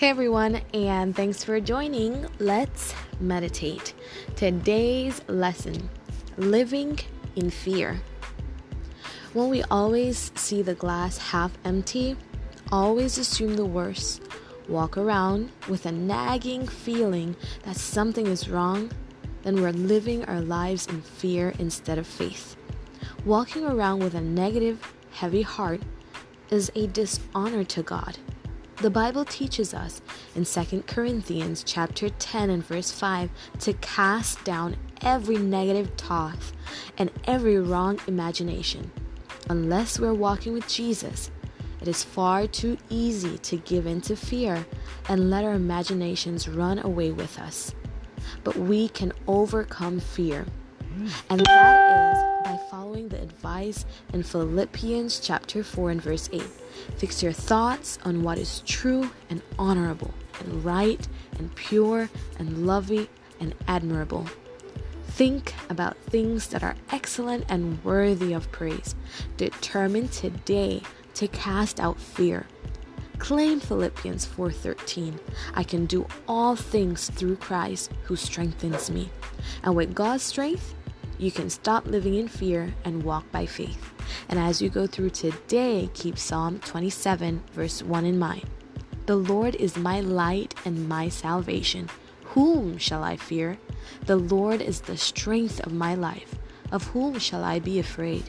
Hey everyone, and thanks for joining. Let's meditate. Today's lesson living in fear. When we always see the glass half empty, always assume the worst, walk around with a nagging feeling that something is wrong, then we're living our lives in fear instead of faith. Walking around with a negative, heavy heart is a dishonor to God. The Bible teaches us in 2 Corinthians chapter 10 and verse 5 to cast down every negative thought and every wrong imagination. Unless we're walking with Jesus, it is far too easy to give in to fear and let our imaginations run away with us. But we can overcome fear. And that is by following the advice in Philippians chapter 4 and verse 8. Fix your thoughts on what is true and honorable and right and pure and lovely and admirable. Think about things that are excellent and worthy of praise. Determine today to cast out fear. Claim Philippians 4:13. I can do all things through Christ who strengthens me. And with God's strength, you can stop living in fear and walk by faith. And as you go through today, keep Psalm 27, verse 1 in mind. The Lord is my light and my salvation. Whom shall I fear? The Lord is the strength of my life. Of whom shall I be afraid?